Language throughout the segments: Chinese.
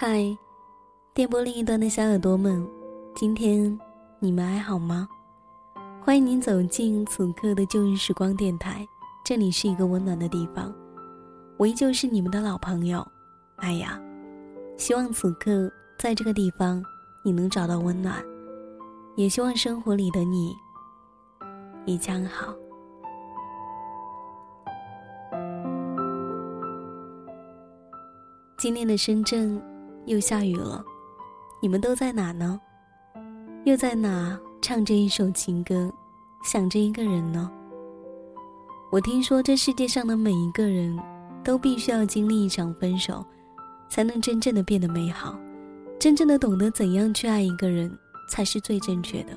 嗨，电波另一端的小耳朵们，今天你们还好吗？欢迎您走进此刻的旧日时光电台，这里是一个温暖的地方，我依旧是你们的老朋友，麦雅。希望此刻在这个地方你能找到温暖，也希望生活里的你一将好。今天的深圳又下雨了，你们都在哪呢？又在哪唱着一首情歌，想着一个人呢？我听说这世界上的每一个人都必须要经历一场分手，才能真正的变得美好，真正的懂得怎样去爱一个人才是最正确的。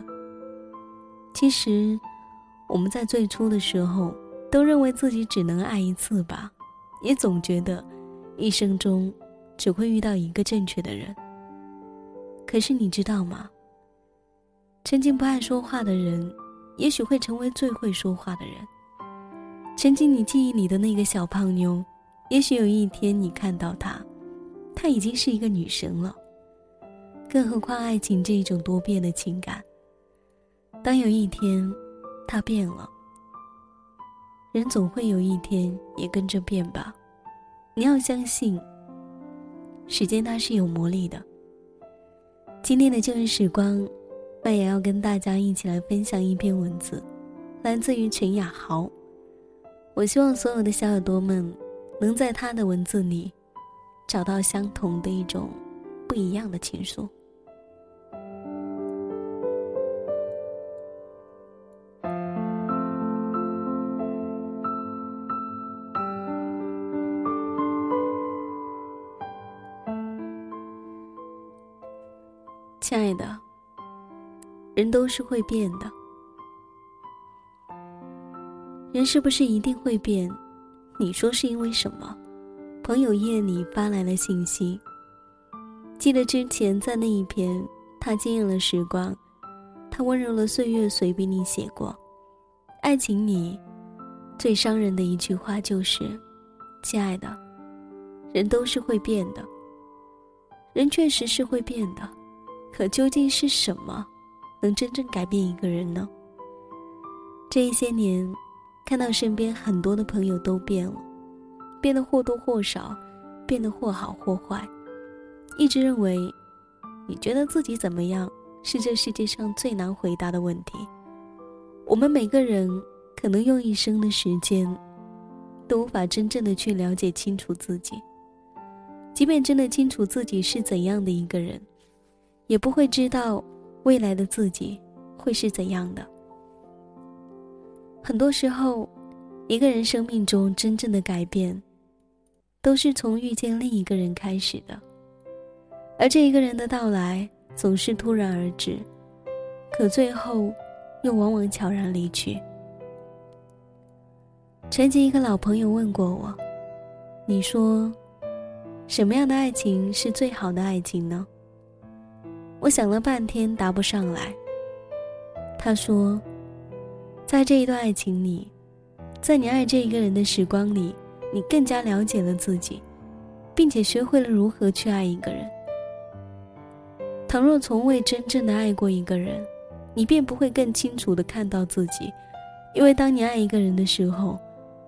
其实，我们在最初的时候都认为自己只能爱一次吧，也总觉得。一生中，只会遇到一个正确的人。可是你知道吗？曾经不爱说话的人，也许会成为最会说话的人。曾经你记忆里的那个小胖妞，也许有一天你看到她，她已经是一个女神了。更何况爱情这一种多变的情感，当有一天，她变了，人总会有一天也跟着变吧。你要相信，时间它是有魔力的。今天的旧日时光，麦芽要跟大家一起来分享一篇文字，来自于陈雅豪。我希望所有的小耳朵们，能在他的文字里，找到相同的一种不一样的情愫。亲爱的，人都是会变的。人是不是一定会变？你说是因为什么？朋友夜里发来了信息。记得之前在那一篇，他惊艳了时光，他温柔了岁月随笔里写过，爱情里最伤人的一句话就是：“亲爱的，人都是会变的。”人确实是会变的。可究竟是什么，能真正改变一个人呢？这一些年，看到身边很多的朋友都变了，变得或多或少，变得或好或坏。一直认为，你觉得自己怎么样，是这世界上最难回答的问题。我们每个人可能用一生的时间，都无法真正的去了解清楚自己。即便真的清楚自己是怎样的一个人。也不会知道未来的自己会是怎样的。很多时候，一个人生命中真正的改变，都是从遇见另一个人开始的。而这一个人的到来总是突然而至，可最后又往往悄然离去。曾经一个老朋友问过我：“你说，什么样的爱情是最好的爱情呢？”我想了半天，答不上来。他说：“在这一段爱情里，在你爱这一个人的时光里，你更加了解了自己，并且学会了如何去爱一个人。倘若从未真正的爱过一个人，你便不会更清楚的看到自己，因为当你爱一个人的时候，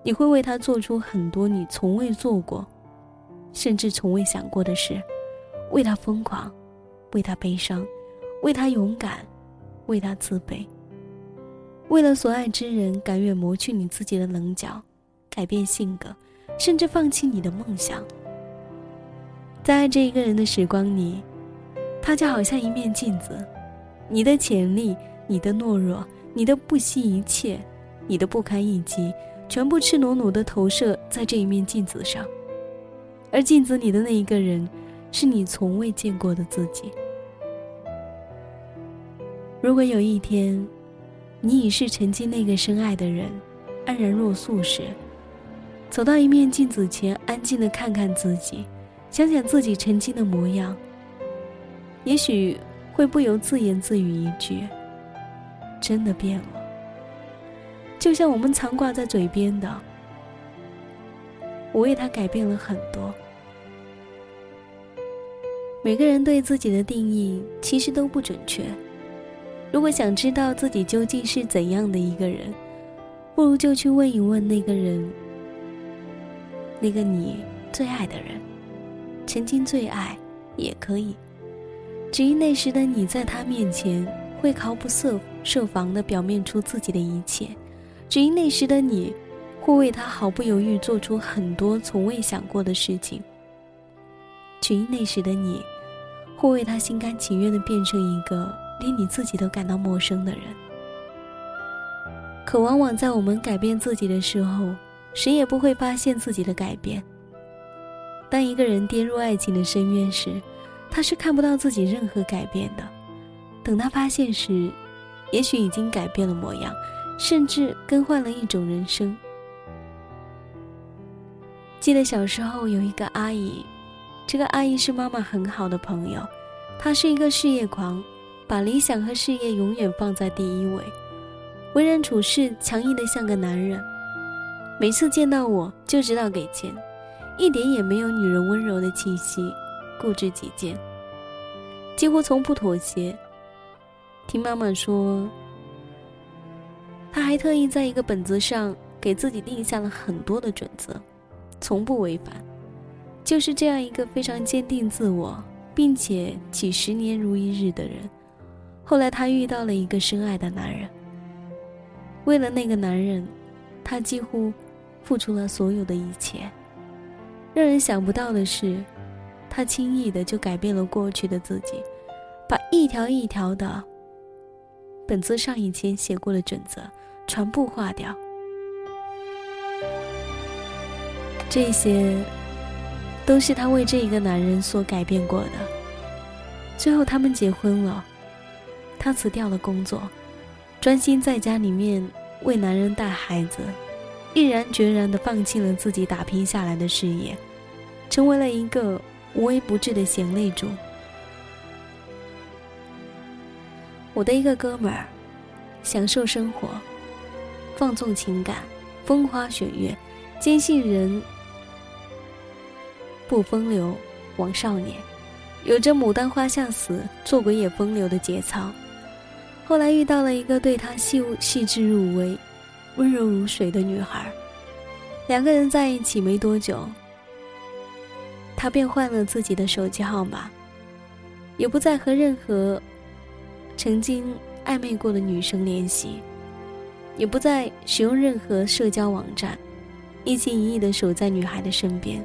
你会为他做出很多你从未做过，甚至从未想过的事，为他疯狂。”为他悲伤，为他勇敢，为他自卑。为了所爱之人，甘愿磨去你自己的棱角，改变性格，甚至放弃你的梦想。在爱这一个人的时光里，他就好像一面镜子，你的潜力、你的懦弱、你的不惜一切、你的不堪一击，全部赤裸裸的投射在这一面镜子上。而镜子里的那一个人，是你从未见过的自己。如果有一天，你已是曾经那个深爱的人，安然若素时，走到一面镜子前，安静的看看自己，想想自己曾经的模样，也许会不由自言自语一句：“真的变了。”就像我们常挂在嘴边的：“我为他改变了很多。”每个人对自己的定义其实都不准确。如果想知道自己究竟是怎样的一个人，不如就去问一问那个人，那个你最爱的人，曾经最爱也可以。只因那时的你在他面前会毫不设设防的表面出自己的一切，只因那时的你会为他毫不犹豫做出很多从未想过的事情，只因那时的你会为他心甘情愿的变成一个。连你自己都感到陌生的人，可往往在我们改变自己的时候，谁也不会发现自己的改变。当一个人跌入爱情的深渊时，他是看不到自己任何改变的。等他发现时，也许已经改变了模样，甚至更换了一种人生。记得小时候有一个阿姨，这个阿姨是妈妈很好的朋友，她是一个事业狂。把理想和事业永远放在第一位，为人处事强硬的像个男人。每次见到我就知道给钱，一点也没有女人温柔的气息，固执己见，几乎从不妥协。听妈妈说，他还特意在一个本子上给自己定下了很多的准则，从不违反。就是这样一个非常坚定自我，并且几十年如一日的人。后来，她遇到了一个深爱的男人。为了那个男人，她几乎付出了所有的一切。让人想不到的是，她轻易的就改变了过去的自己，把一条一条的本子上以前写过的准则全部划掉。这些，都是她为这一个男人所改变过的。最后，他们结婚了。她辞掉了工作，专心在家里面为男人带孩子，毅然决然地放弃了自己打拼下来的事业，成为了一个无微不至的贤内助。我的一个哥们儿，享受生活，放纵情感，风花雪月，坚信人不风流枉少年，有着牡丹花下死，做鬼也风流的节操。后来遇到了一个对他细细致入微、温柔如水的女孩，两个人在一起没多久，他便换了自己的手机号码，也不再和任何曾经暧昧过的女生联系，也不再使用任何社交网站，一心一意的守在女孩的身边。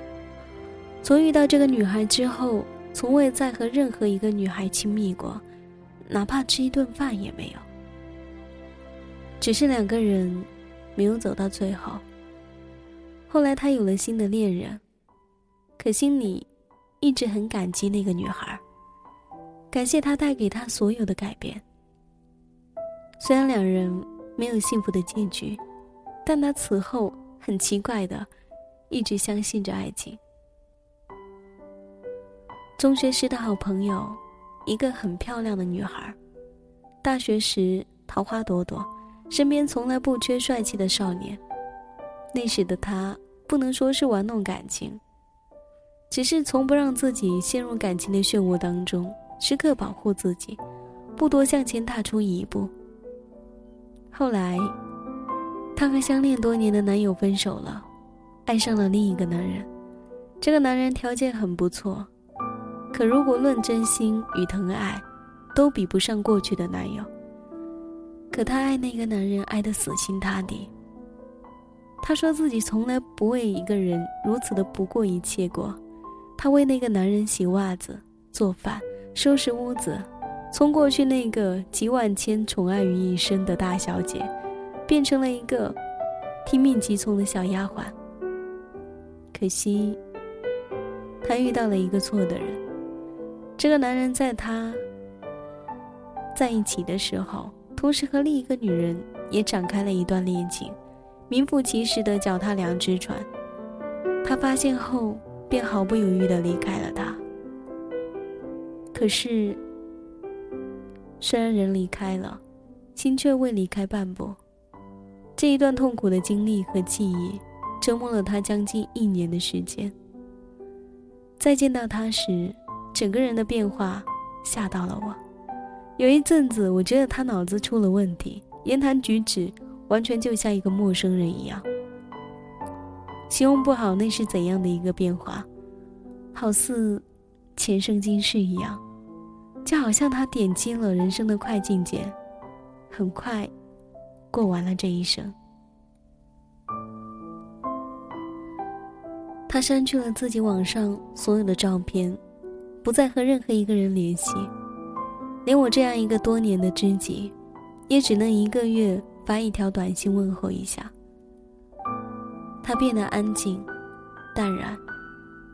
从遇到这个女孩之后，从未再和任何一个女孩亲密过。哪怕吃一顿饭也没有，只是两个人没有走到最后。后来他有了新的恋人，可心里一直很感激那个女孩，感谢她带给他所有的改变。虽然两人没有幸福的结局，但他此后很奇怪的一直相信着爱情。中学时的好朋友。一个很漂亮的女孩，大学时桃花朵朵，身边从来不缺帅气的少年。那时的她不能说是玩弄感情，只是从不让自己陷入感情的漩涡当中，时刻保护自己，不多向前踏出一步。后来，她和相恋多年的男友分手了，爱上了另一个男人。这个男人条件很不错。可如果论真心与疼爱，都比不上过去的男友。可她爱那个男人爱得死心塌地。她说自己从来不为一个人如此的不顾一切过。她为那个男人洗袜子、做饭、收拾屋子，从过去那个集万千宠爱于一身的大小姐，变成了一个听命急从的小丫鬟。可惜，她遇到了一个错的人。这个男人在他在一起的时候，同时和另一个女人也展开了一段恋情，名副其实的脚踏两只船。他发现后，便毫不犹豫的离开了他。可是，虽然人离开了，心却未离开半步。这一段痛苦的经历和记忆，折磨了他将近一年的时间。再见到他时。整个人的变化吓到了我。有一阵子，我觉得他脑子出了问题，言谈举止完全就像一个陌生人一样。形容不好那是怎样的一个变化，好似前生今世一样，就好像他点击了人生的快进键，很快过完了这一生。他删去了自己网上所有的照片，不再和任何一个人联系，连我这样一个多年的知己，也只能一个月发一条短信问候一下。他变得安静、淡然，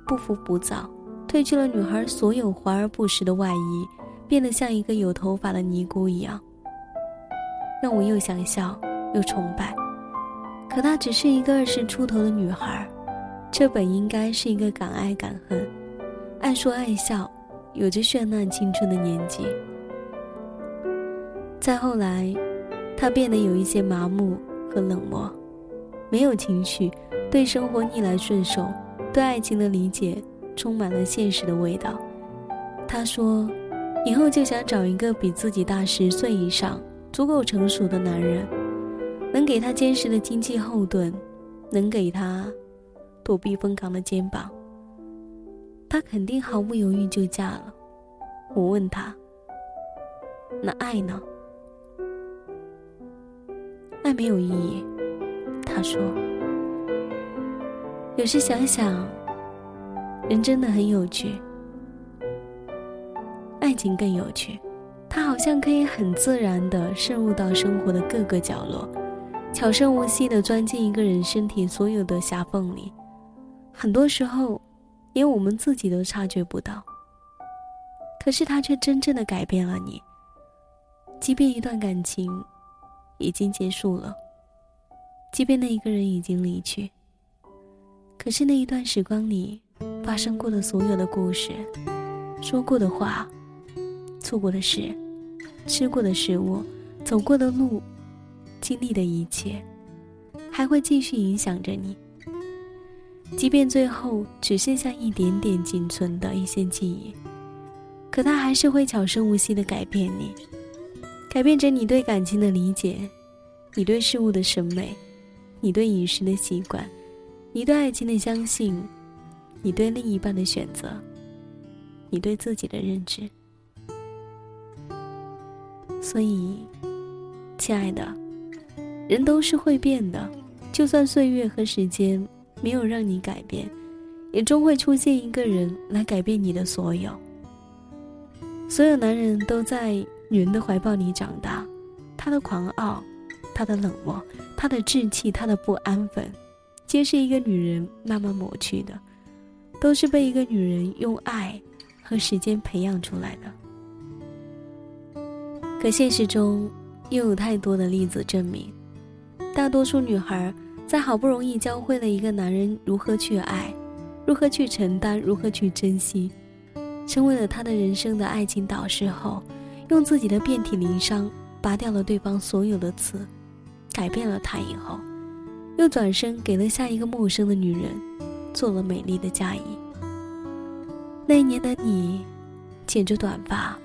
不浮不躁，褪去了女孩所有华而不实的外衣，变得像一个有头发的尼姑一样，让我又想笑又崇拜。可她只是一个二十出头的女孩，这本应该是一个敢爱敢恨、爱说爱笑、有着绚烂青春的年纪。再后来，他变得有一些麻木和冷漠。没有情绪，对生活逆来顺受，对爱情的理解充满了现实的味道。他说：“以后就想找一个比自己大十岁以上、足够成熟的男人，能给他坚实的经济后盾，能给他躲避风港的肩膀。他肯定毫不犹豫就嫁了。”我问他：“那爱呢？爱没有意义。”他说：“有时想想，人真的很有趣，爱情更有趣。它好像可以很自然的渗入到生活的各个角落，悄声无息的钻进一个人身体所有的狭缝里。很多时候，连我们自己都察觉不到。可是他却真正的改变了你。即便一段感情已经结束了。”即便那一个人已经离去，可是那一段时光里发生过的所有的故事、说过的话、做过的事、吃过的食物、走过的路、经历的一切，还会继续影响着你。即便最后只剩下一点点仅存的一些记忆，可它还是会悄声无息地改变你，改变着你对感情的理解，你对事物的审美。你对饮食的习惯，你对爱情的相信，你对另一半的选择，你对自己的认知。所以，亲爱的，人都是会变的，就算岁月和时间没有让你改变，也终会出现一个人来改变你的所有。所有男人都在女人的怀抱里长大，他的狂傲，他的冷漠。他的稚气，他的不安分，皆是一个女人慢慢抹去的，都是被一个女人用爱和时间培养出来的。可现实中，又有太多的例子证明，大多数女孩在好不容易教会了一个男人如何去爱，如何去承担，如何去珍惜，成为了他的人生的爱情导师后，用自己的遍体鳞伤拔掉了对方所有的刺。改变了他以后，又转身给了下一个陌生的女人做了美丽的嫁衣。那一年的你，剪着短发，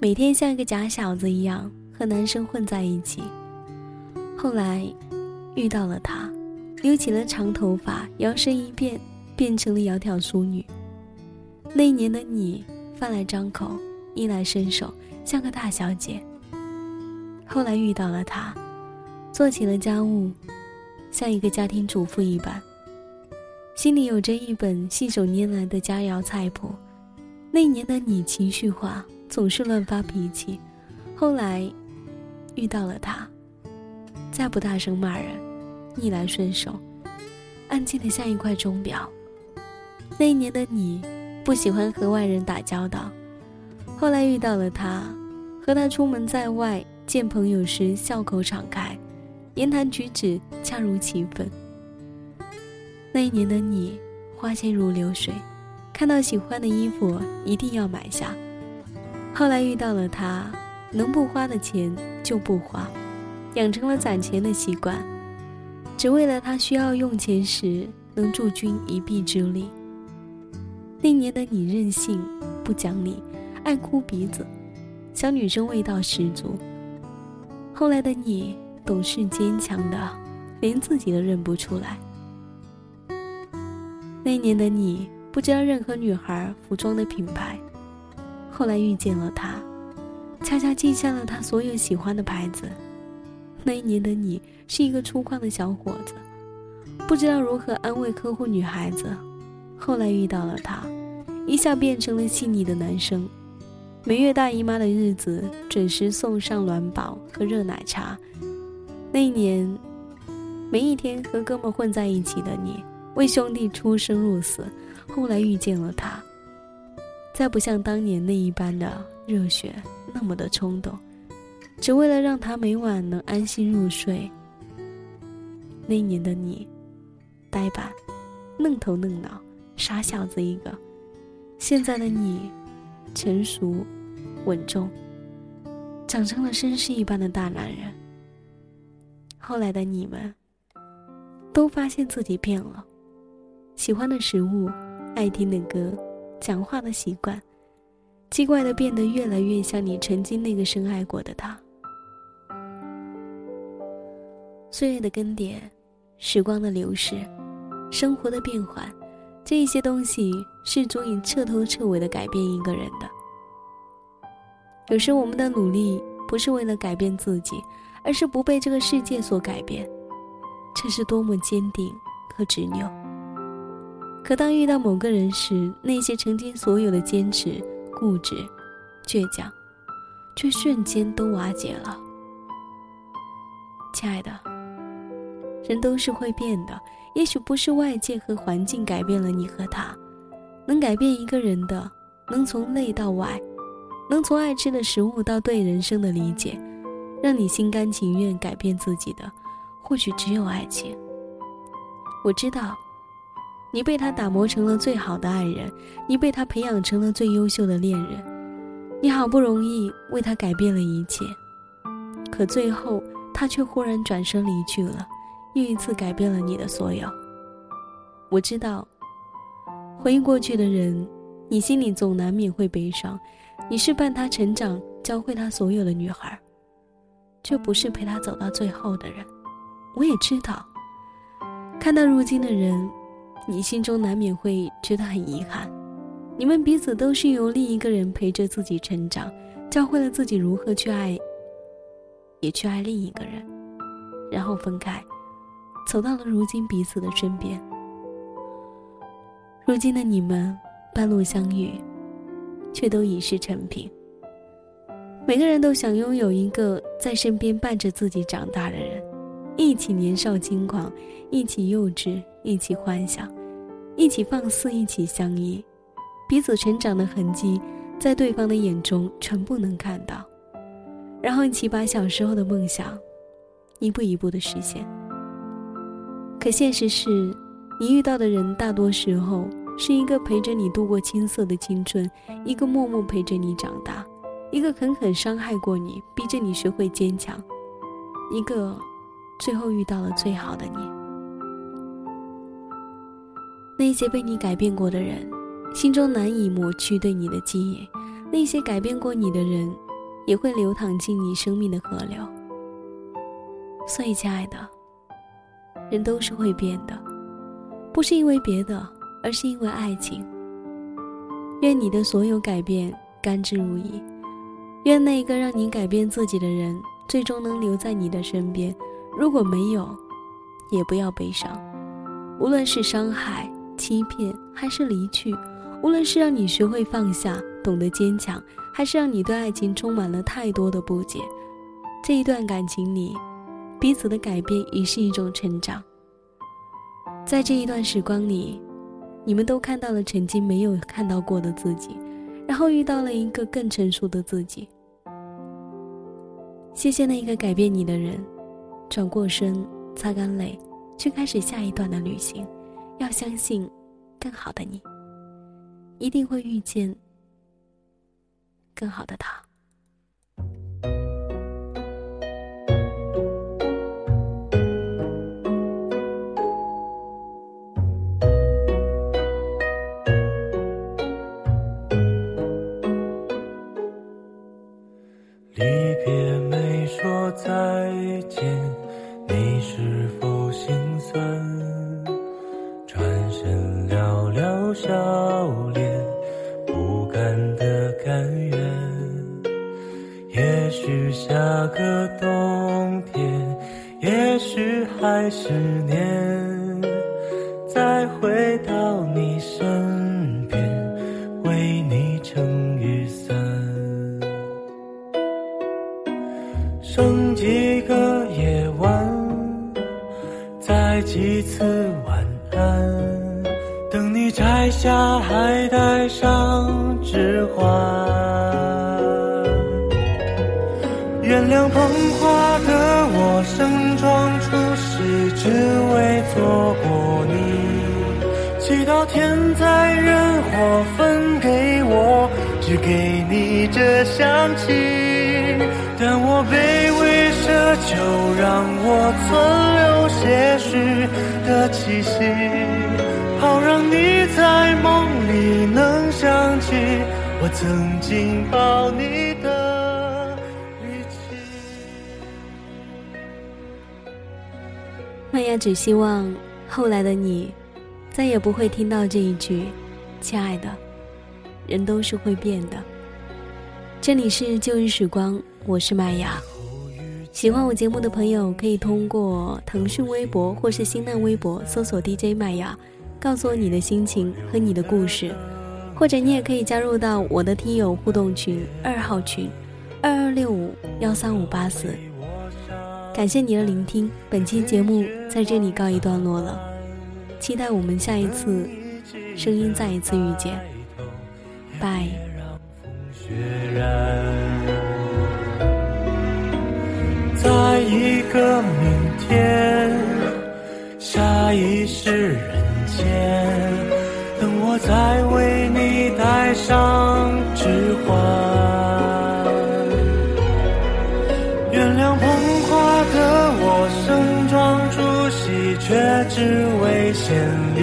每天像一个假小子一样和男生混在一起。后来，遇到了他，留起了长头发，摇身一变变成了窈窕淑女。那一年的你，饭来张口，衣来伸手，像个大小姐。后来遇到了他。做起了家务，像一个家庭主妇一般，心里有着一本信手拈来的佳肴菜谱。那年的你情绪化，总是乱发脾气。后来遇到了他，再不大声骂人，逆来顺受，安静的像一块钟表。那一年的你不喜欢和外人打交道，后来遇到了他，和他出门在外见朋友时笑口常开。言谈举止恰如其分。那一年的你，花钱如流水，看到喜欢的衣服一定要买下。后来遇到了他，能不花的钱就不花，养成了攒钱的习惯，只为了他需要用钱时能助君一臂之力。那年的你任性，不讲理，爱哭鼻子，小女生味道十足。后来的你懂事坚强的，连自己都认不出来。那年的你不知道任何女孩服装的品牌，后来遇见了他，恰恰记下了他所有喜欢的牌子。那一年的你是一个粗犷的小伙子，不知道如何安慰呵护女孩子。后来遇到了他，一下变成了细腻的男生。每月大姨妈的日子，准时送上暖宝和热奶茶。那一年，每一天和哥们混在一起的你，为兄弟出生入死。后来遇见了他，再不像当年那一般的热血，那么的冲动。只为了让他每晚能安心入睡。那一年的你，呆板、愣头愣脑、傻小子一个；现在的你，成熟、稳重，长成了绅士一般的大男人。后来的你们，都发现自己变了，喜欢的食物、爱听的歌、讲话的习惯，奇怪的变得越来越像你曾经那个深爱过的他。岁月的更迭，时光的流逝，生活的变换，这一些东西是足以彻头彻尾的改变一个人的。有时我们的努力不是为了改变自己，而是不被这个世界所改变，这是多么坚定和执拗。可当遇到某个人时，那些曾经所有的坚持、固执、倔强，却瞬间都瓦解了。亲爱的。人都是会变的，也许不是外界和环境改变了你和他，能改变一个人的，能从内到外，能从爱吃的食物到对人生的理解，让你心甘情愿改变自己的，或许只有爱情。我知道，你被他打磨成了最好的爱人，你被他培养成了最优秀的恋人，你好不容易为他改变了一切，可最后他却忽然转身离去了。又一次改变了你的所有。我知道，回忆过去的人，你心里总难免会悲伤。你是伴他成长、教会他所有的女孩，却不是陪他走到最后的人。我也知道，看到如今的人，你心中难免会觉得很遗憾。你们彼此都是由另一个人陪着自己成长，教会了自己如何去爱，也去爱另一个人，然后分开。走到了如今彼此的身边。如今的你们半路相遇，却都已是成品。每个人都想拥有一个在身边伴着自己长大的人，一起年少轻狂，一起幼稚，一起幻想，一起放肆，一起相依，彼此成长的痕迹，在对方的眼中全部能看到，然后一起把小时候的梦想，一步一步的实现。可现实是，你遇到的人大多时候是一个陪着你度过青涩的青春，一个默默陪着你长大，一个狠狠伤害过你，逼着你学会坚强，一个最后遇到了最好的你。那些被你改变过的人，心中难以抹去对你的记忆；那些改变过你的人，也会流淌进你生命的河流。所以，亲爱的。人都是会变的，不是因为别的，而是因为爱情。愿你的所有改变甘之如饴，愿那个让你改变自己的人，最终能留在你的身边。如果没有，也不要悲伤。无论是伤害、欺骗，还是离去；无论是让你学会放下、懂得坚强，还是让你对爱情充满了太多的不解，这一段感情里。彼此的改变也是一种成长。在这一段时光里，你们都看到了曾经没有看到过的自己，然后遇到了一个更成熟的自己。谢谢那一个改变你的人，转过身，擦干泪，去开始下一段的旅行。要相信，更好的你，一定会遇见更好的他。离别没说再见，你是否心酸？转身寥寥笑脸，不甘的甘愿。也许下个冬天，也许还是。原谅捧花的我，盛装出席，只为错过你。祈祷天灾人祸分给我，只给你这香气。但我卑微奢求，让我存留些许的气息，好让你在梦里能想起我曾经抱你麦芽只希望后来的你，再也不会听到这一句“亲爱的”，人都是会变的。这里是旧日时光。我是麦雅，喜欢我节目的朋友可以通过腾讯微博或是新浪微博搜索 DJ 麦雅，告诉我你的心情和你的故事，或者你也可以加入到我的听友互动群二号群，二二六五幺三五八四。感谢你的聆听，本期节目在这里告一段落了，期待我们下一次声音再一次遇见，拜。在一个明天，下一世人间，等我再为你戴上指环。原谅却只为献礼。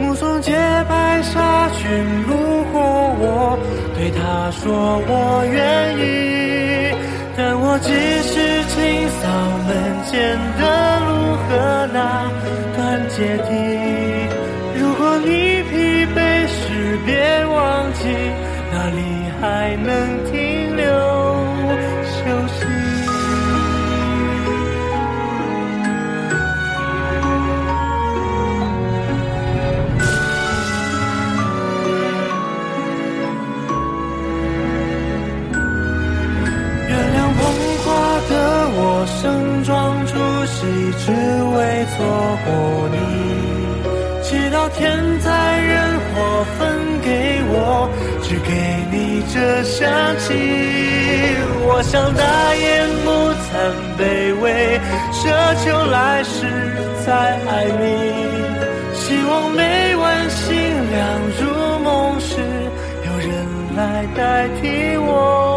目送洁白纱裙路过我，对他说我愿意。但我只是清扫门前的路和那段阶梯。如果你疲惫时，别忘记哪里还能只为错过你。祈祷天灾人祸分给我，只给你这香气。我想大言不惭卑微，奢求来世再爱你。希望每晚星亮如梦时，有人来代替我。